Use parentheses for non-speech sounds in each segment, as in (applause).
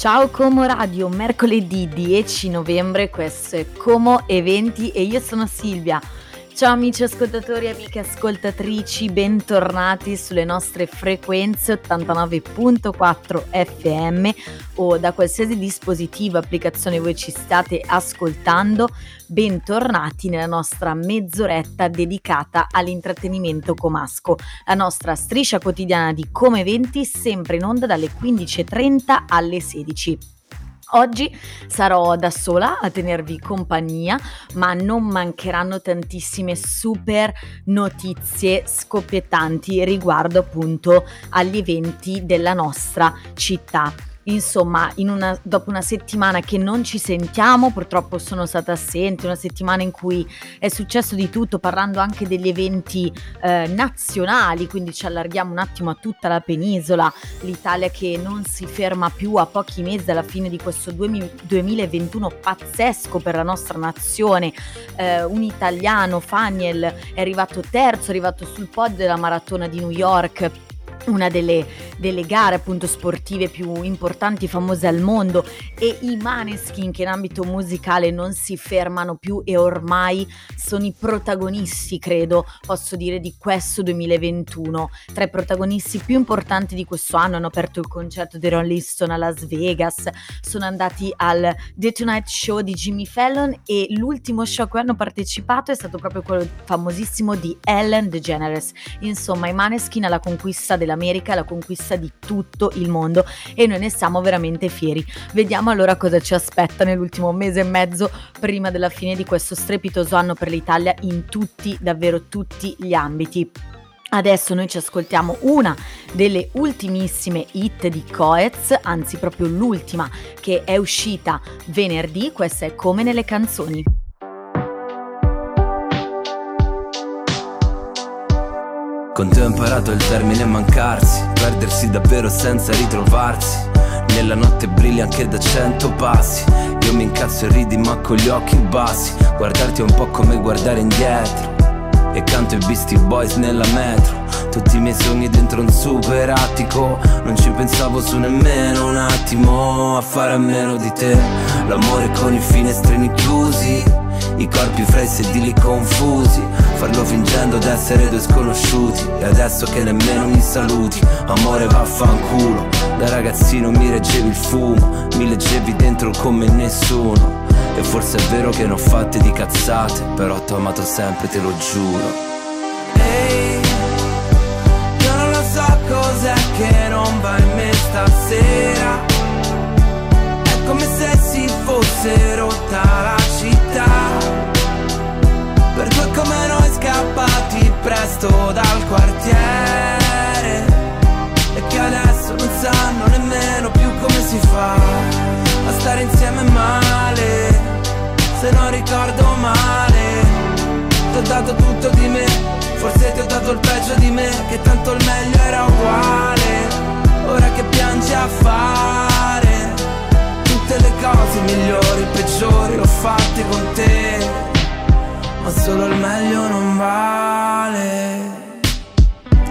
Ciao Como Radio, mercoledì 10 novembre, questo è Como Eventi e io sono Silvia. Ciao amici ascoltatori e amiche ascoltatrici, bentornati sulle nostre frequenze 89.4 FM o da qualsiasi dispositivo, applicazione voi ci state ascoltando, bentornati nella nostra mezz'oretta dedicata all'intrattenimento comasco, la nostra striscia quotidiana di Come Eventi sempre in onda dalle 15.30 alle 16. Oggi sarò da sola a tenervi compagnia, ma non mancheranno tantissime super notizie scoppiettanti riguardo appunto agli eventi della nostra città. Insomma, una, dopo una settimana che non ci sentiamo, purtroppo sono stata assente, una settimana in cui è successo di tutto, parlando anche degli eventi eh, nazionali, quindi ci allarghiamo un attimo a tutta la penisola, l'Italia che non si ferma più a pochi mesi dalla fine di questo 2021 pazzesco per la nostra nazione. Eh, un italiano, Faniel, è arrivato terzo, è arrivato sul podio della maratona di New York una delle, delle, gare appunto sportive più importanti famose al mondo. E i Maneskin che in ambito musicale non si fermano più e ormai sono i protagonisti credo posso dire di questo 2021 tra i protagonisti più importanti di questo anno hanno aperto il concerto di Rolling Stone a Las Vegas sono andati al The Tonight Show di Jimmy Fallon e l'ultimo show a cui hanno partecipato è stato proprio quello famosissimo di Ellen DeGeneres. Insomma i Maneskin alla conquista della dell'America, la conquista di tutto il mondo e noi ne siamo veramente fieri. Vediamo allora cosa ci aspetta nell'ultimo mese e mezzo prima della fine di questo strepitoso anno per l'Italia in tutti, davvero tutti gli ambiti. Adesso noi ci ascoltiamo una delle ultimissime hit di Coez, anzi proprio l'ultima che è uscita venerdì, questa è Come nelle canzoni. Con te ho imparato il termine mancarsi, perdersi davvero senza ritrovarsi. Nella notte brilli anche da cento passi. Io mi incazzo e ridi ma con gli occhi bassi. Guardarti è un po' come guardare indietro. E canto i Beastie Boys nella metro. Tutti i miei sogni dentro un super attico. Non ci pensavo su nemmeno un attimo a fare a meno di te. L'amore con i finestrini chiusi i corpi fra i sedili confusi. Farlo fingendo d'essere due sconosciuti. E adesso che nemmeno mi saluti. Amore vaffanculo. Da ragazzino mi reggevi il fumo. Mi leggevi dentro come nessuno. E forse è vero che ne ho fatte di cazzate Però t'ho amato sempre, te lo giuro. Ehi, io non lo so cos'è che non va in me stasera. È come se si fosse presto dal quartiere. E che adesso non sanno nemmeno più come si fa A stare insieme male. Se non ricordo male Ti ho dato tutto di me. Forse ti ho dato il peggio di me Che tanto il meglio era uguale. Ora che piangi a fare Tutte le cose migliori, peggiori L'ho fatte con te ma solo il meglio non vale.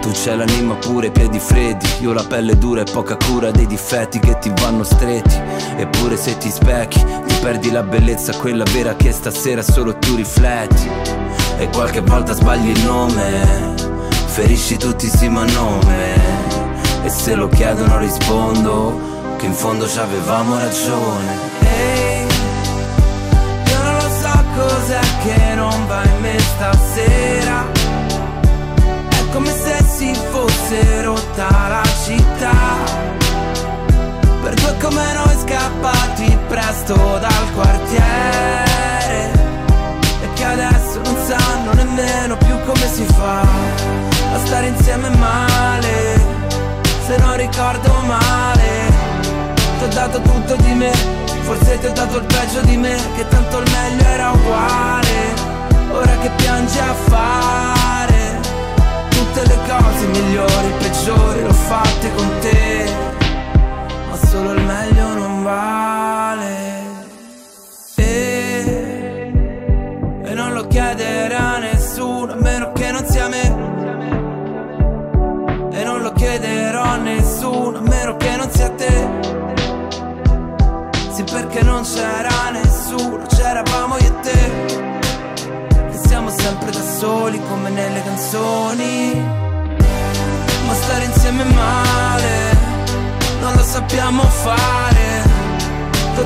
Tu c'hai l'anima pure, piedi freddi. Io la pelle dura e poca cura dei difetti che ti vanno stretti. Eppure se ti specchi ti perdi la bellezza Quella vera che stasera solo tu rifletti. E qualche volta sbagli il nome. Ferisci tutti sì ma nome. E se lo chiedono rispondo Che in fondo ci avevamo ragione cos'è che non va in me stasera. È come se si fosse rotta la città. Per due come noi scappati presto dal quartiere. E che adesso non sanno nemmeno più come si fa A stare insieme male. Se non ricordo male Ti ho dato tutto di me Forse ti ho dato il peggio di me Che tanto il meglio era uguale. Ora che piangi a fare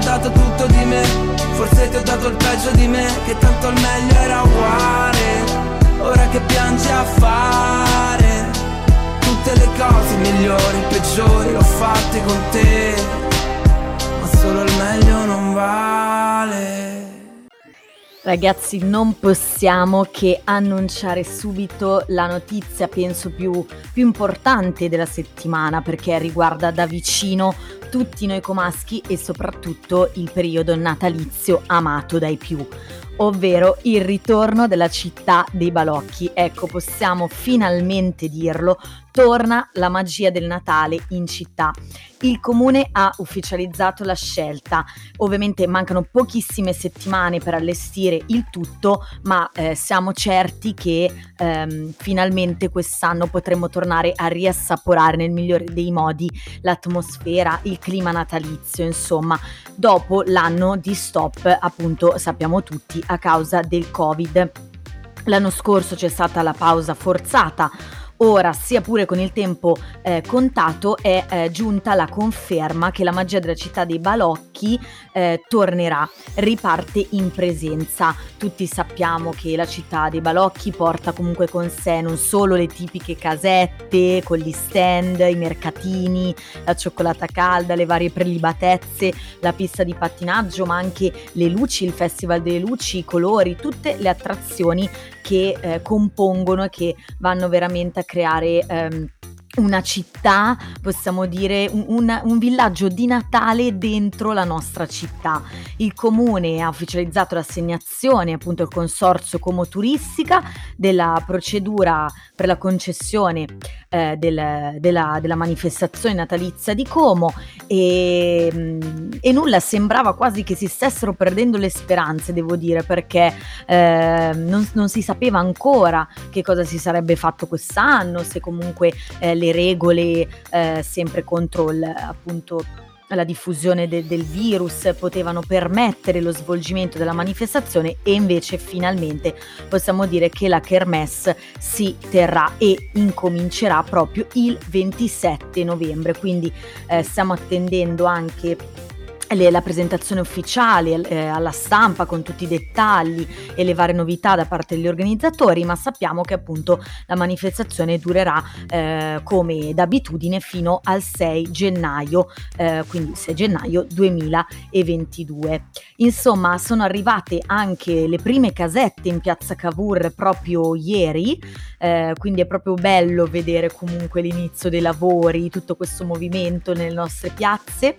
dato tutto di me, forse ti ho dato il peggio di me, che tanto il meglio era uguale. Ora che piangi a fare tutte le cose migliori, peggiori, l'ho fatte con te solo il meglio non vale. Ragazzi, non possiamo che annunciare subito la notizia, penso più, più, importante della settimana, perché riguarda da vicino tutti noi comaschi e soprattutto il periodo natalizio amato dai più, ovvero il ritorno della città dei balocchi. Ecco, possiamo finalmente dirlo, torna la magia del Natale in città il comune ha ufficializzato la scelta. Ovviamente mancano pochissime settimane per allestire il tutto, ma eh, siamo certi che ehm, finalmente quest'anno potremo tornare a riassaporare nel migliore dei modi l'atmosfera, il clima natalizio, insomma, dopo l'anno di stop, appunto, sappiamo tutti, a causa del Covid. L'anno scorso c'è stata la pausa forzata Ora, sia pure con il tempo eh, contato, è eh, giunta la conferma che la magia della città dei balocchi eh, tornerà, riparte in presenza. Tutti sappiamo che la città dei balocchi porta comunque con sé non solo le tipiche casette con gli stand, i mercatini, la cioccolata calda, le varie prelibatezze, la pista di pattinaggio, ma anche le luci, il festival delle luci, i colori, tutte le attrazioni che eh, compongono e che vanno veramente a creare ehm, una città, possiamo dire un, un, un, villaggio di Natale dentro la nostra città. Il comune ha ufficializzato l'assegnazione, appunto il consorzio Como Turistica, della procedura per la concessione eh, del, della, della, manifestazione natalizia di Como e, mm, e, nulla, sembrava quasi che si stessero perdendo le speranze, devo dire, perché eh, non, non, si sapeva ancora che cosa si sarebbe fatto quest'anno, se comunque eh, le regole eh, sempre contro il, appunto la diffusione de- del virus potevano permettere lo svolgimento della manifestazione e invece finalmente possiamo dire che la Kermesse si terrà e incomincerà proprio il 27 novembre. Quindi eh, stiamo attendendo anche la presentazione ufficiale eh, alla stampa con tutti i dettagli e le varie novità da parte degli organizzatori, ma sappiamo che appunto la manifestazione durerà eh, come d'abitudine fino al 6 gennaio, eh, quindi 6 gennaio 2022. Insomma, sono arrivate anche le prime casette in piazza Cavour proprio ieri, eh, quindi è proprio bello vedere comunque l'inizio dei lavori, tutto questo movimento nelle nostre piazze.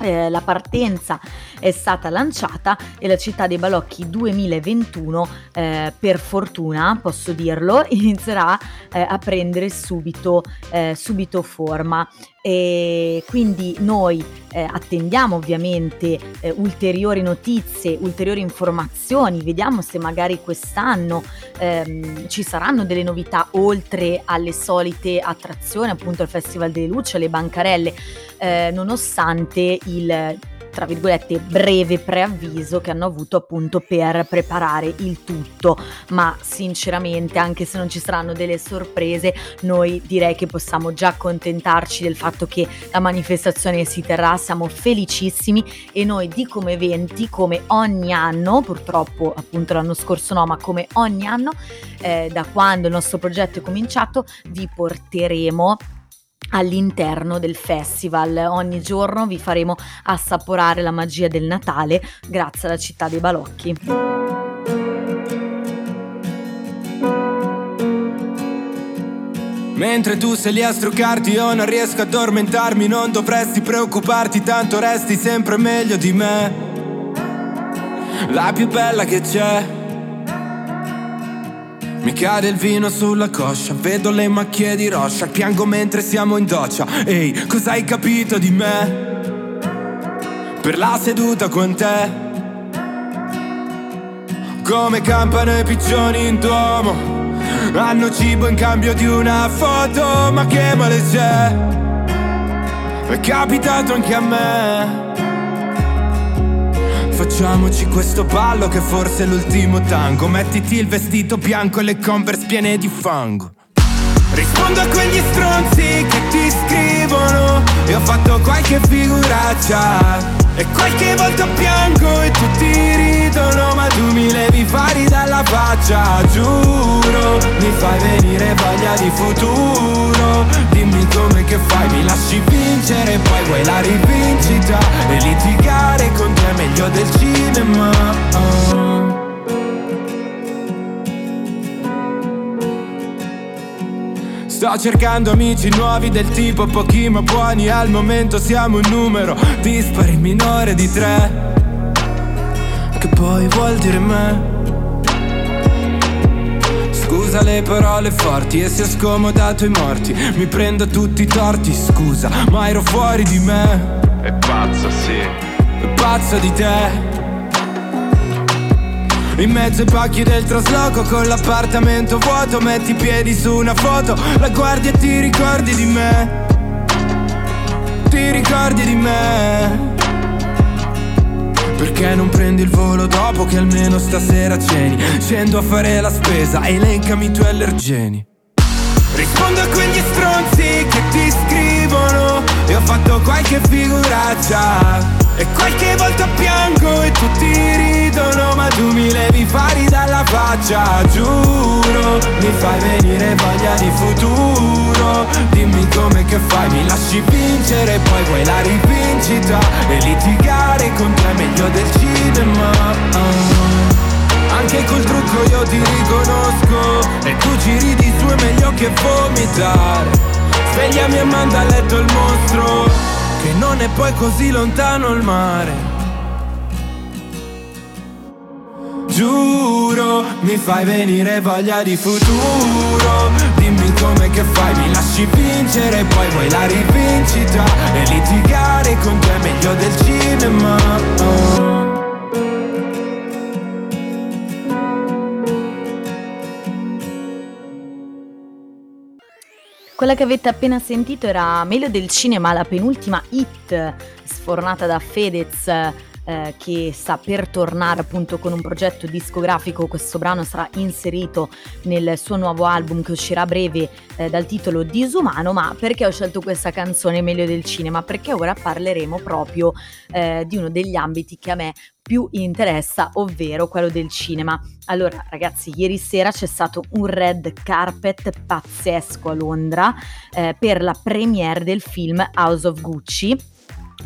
Eh, la partenza è stata lanciata e la città dei balocchi 2021 eh, per fortuna posso dirlo (laughs) inizierà eh, a prendere subito, eh, subito forma. E quindi noi eh, attendiamo ovviamente eh, ulteriori notizie, ulteriori informazioni, vediamo se magari quest'anno ehm, ci saranno delle novità oltre alle solite attrazioni, appunto il Festival delle Luci, le bancarelle, eh, il tra virgolette breve preavviso che hanno avuto appunto per preparare il tutto. Ma sinceramente anche se non ci saranno delle sorprese noi direi che possiamo già accontentarci del fatto che la manifestazione si terrà. Siamo felicissimi e noi di come eventi come ogni anno purtroppo appunto l'anno scorso no ma come ogni anno eh, da quando il nostro progetto è cominciato vi porteremo all'interno del festival. Ogni giorno vi faremo assaporare la magia del Natale grazie alla città dei balocchi. Mentre tu sei lì a struccarti io non riesco ad addormentarmi Non dovresti preoccuparti tanto resti sempre meglio di me La più bella che c'è mi cade il vino sulla coscia, vedo le macchie di roccia, piango mentre siamo in doccia. Ehi, cosa hai capito di me? Per la seduta con te. Come campano i piccioni in duomo, hanno cibo in cambio di una foto, ma che male c'è? È capitato anche a me. Facciamoci questo ballo che forse è l'ultimo tango. Mettiti il vestito bianco e le converse piene di fango. Rispondo a quegli stronzi che ti scrivono. E ho fatto qualche figuraccia e qualche volta piango e tutti ridono Ma tu mi levi fari dalla faccia Giuro, mi fai venire voglia di futuro. Dimmi come che fai, mi lasci vincere Poi vuoi la rivincita E litigare con te è meglio del cinema. Oh. Sto cercando amici nuovi del tipo pochi ma buoni Al momento siamo un numero dispari minore di tre Che poi vuol dire me. Scusa le parole forti e se ho scomodato i morti Mi prendo tutti i torti, scusa, ma ero fuori di me. È pazza, sì. È pazza di te in mezzo ai pacchi del trasloco con l'appartamento vuoto Metti i piedi su una foto La guardi e ti ricordi di me? Ti ricordi di me? Perché non prendi il volo dopo che almeno stasera ceni? Scendo a fare la spesa, elencami i tuoi allergeni. Rispondo a quegli stronzi che ti scrivono E ho fatto qualche figuraccia e qualche volta piango e tutti ridono Ma tu mi levi fari dalla faccia Giuro, mi fai venire voglia di futuro. Dimmi come che fai, mi lasci vincere Poi vuoi la rivincita E litigare con te è meglio del cinema. Anche col trucco io ti riconosco E tu ci ridi su è meglio che vomitare Svegliami e manda a letto il mostro che non è poi così lontano il mare. Giuro, mi fai venire voglia di futuro. Dimmi come che fai, mi lasci vincere, poi vuoi la rivincita. E litigare con te è meglio del cinema. Oh. Quella che avete appena sentito era Meglio del cinema, la penultima hit sfornata da Fedez eh, che sta per tornare appunto con un progetto discografico. Questo brano sarà inserito nel suo nuovo album che uscirà a breve eh, dal titolo Disumano. Ma perché ho scelto questa canzone Meglio del cinema? Perché ora parleremo proprio eh, di uno degli ambiti che a me più interessa, ovvero quello del cinema. Allora, ragazzi, ieri sera c'è stato un red carpet pazzesco a Londra eh, per la premiere del film House of Gucci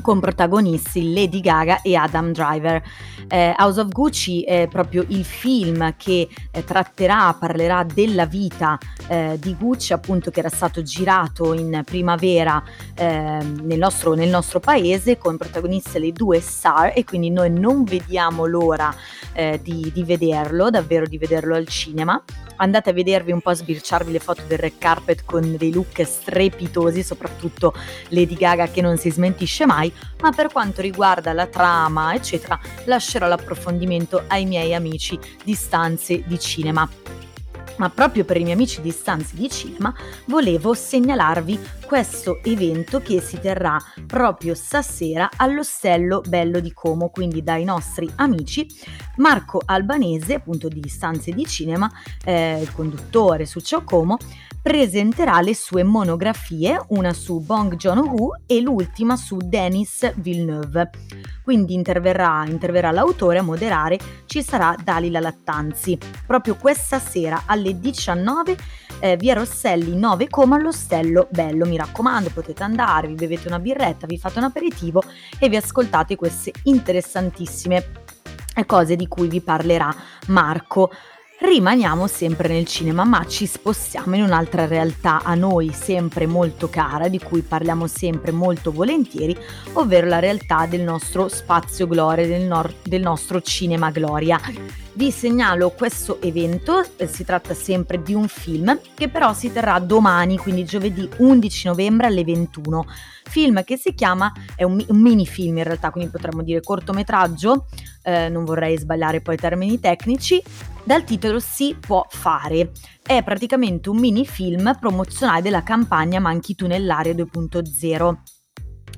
con protagonisti Lady Gaga e Adam Driver. Eh, House of Gucci è proprio il film che eh, tratterà, parlerà della vita eh, di Gucci, appunto che era stato girato in primavera ehm, nel nostro, nel, nostro, paese con protagoniste le due star e quindi noi non vediamo l'ora eh, di, di vederlo, davvero di vederlo al cinema andate a vedervi un po' a sbirciarvi le foto del red carpet con dei look strepitosi, soprattutto Lady Gaga che non si smentisce mai, ma per quanto riguarda la trama, eccetera, lascerò l'approfondimento ai miei amici di stanze di cinema. Ma proprio per i miei amici di stanze di cinema volevo segnalarvi questo evento che si terrà proprio stasera all'Ostello Bello di Como, quindi dai nostri amici Marco Albanese, appunto di stanze di cinema, eh, il conduttore su Ciao Como, presenterà le sue monografie, una su Bong Joon-ho e l'ultima su Denis Villeneuve. Quindi interverrà, interverrà l'autore a moderare, ci sarà Dalila Lattanzi. Proprio questa sera alle 19 eh, via Rosselli 9 come all'Ostello Bello. Mi raccomando, potete andare, vi bevete una birretta, vi fate un aperitivo e vi ascoltate queste interessantissime cose di cui vi parlerà Marco. Rimaniamo sempre nel cinema, ma ci spostiamo in un'altra realtà a noi sempre molto cara, di cui parliamo sempre molto volentieri, ovvero la realtà del nostro spazio gloria, del, nor- del nostro cinema gloria. Vi segnalo questo evento, eh, si tratta sempre di un film che però si terrà domani, quindi giovedì 11 novembre alle 21. Film che si chiama, è un, un mini film in realtà, quindi potremmo dire cortometraggio, eh, non vorrei sbagliare poi i termini tecnici, dal titolo Si può fare. È praticamente un mini film promozionale della campagna Manchi tu nell'aria 2.0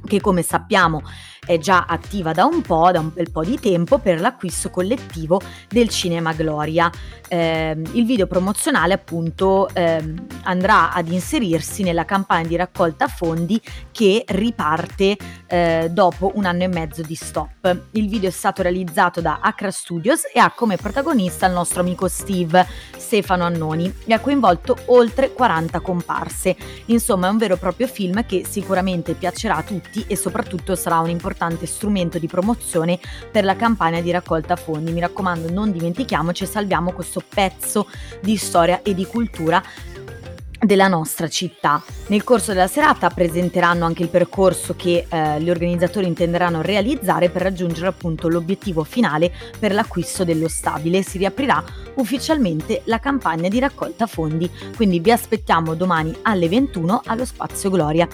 che come sappiamo è già attiva da un po', da un bel po' di tempo, per l'acquisto collettivo del Cinema Gloria. Eh, il video promozionale appunto eh, andrà ad inserirsi nella campagna di raccolta fondi che riparte eh, dopo un anno e mezzo di stop. Il video è stato realizzato da Accra Studios e ha come protagonista il nostro amico Steve, Stefano Annoni, e ha coinvolto oltre 40 comparse. Insomma è un vero e proprio film che sicuramente piacerà a tutti e soprattutto sarà un importante strumento di promozione per la campagna di raccolta fondi. Mi raccomando non dimentichiamoci e salviamo questo pezzo di storia e di cultura della nostra città. Nel corso della serata presenteranno anche il percorso che eh, gli organizzatori intenderanno realizzare per raggiungere appunto l'obiettivo finale per l'acquisto dello stabile. Si riaprirà ufficialmente la campagna di raccolta fondi, quindi vi aspettiamo domani alle 21 allo Spazio Gloria.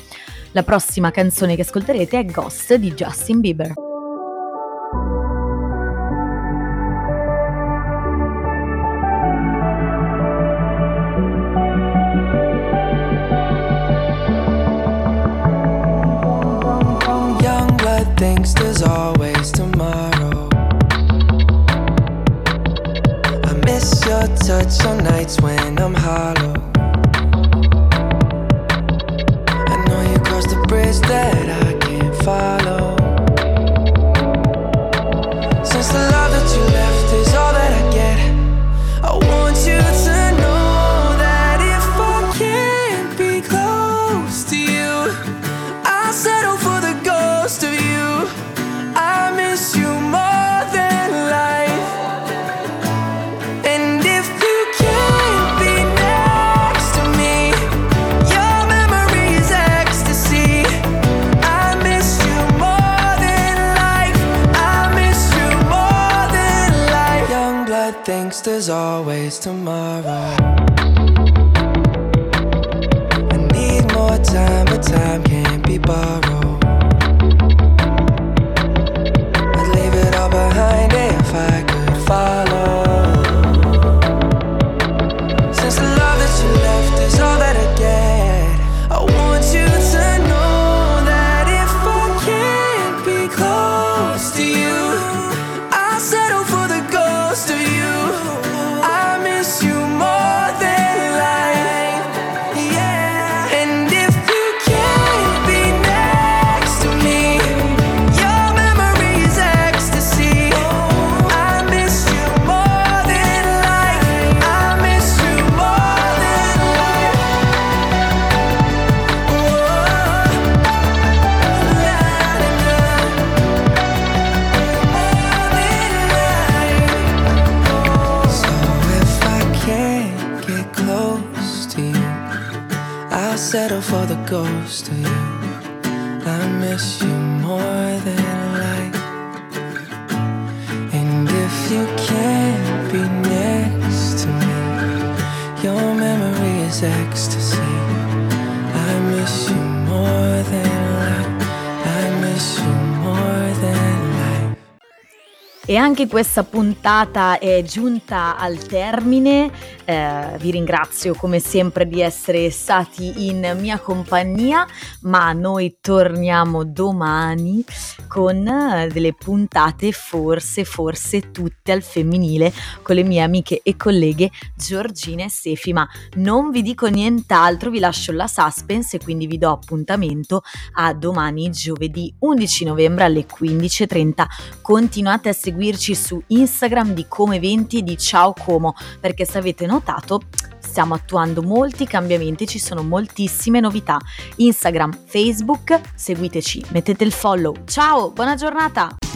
La prossima canzone che ascolterete è Ghost di Justin Bieber. Always tomorrow. I need more time, but time can't be borrowed. Ghost of you. I miss you more than life. And if you can't be next to me, your memory is ecstasy. I miss you more than life. I miss you. E anche questa puntata è giunta al termine. Eh, vi ringrazio come sempre di essere stati in mia compagnia, ma noi torniamo domani con eh, delle puntate forse, forse tutte al femminile con le mie amiche e colleghe Giorgina e Sefi. Ma non vi dico nient'altro, vi lascio la suspense e quindi vi do appuntamento a domani, giovedì 11 novembre alle 15.30. Continuate a seguirci su Instagram di Come Eventi di Ciao Como, perché se avete notato stiamo attuando molti cambiamenti, ci sono moltissime novità. Instagram, Facebook, seguiteci, mettete il follow. Ciao, buona giornata!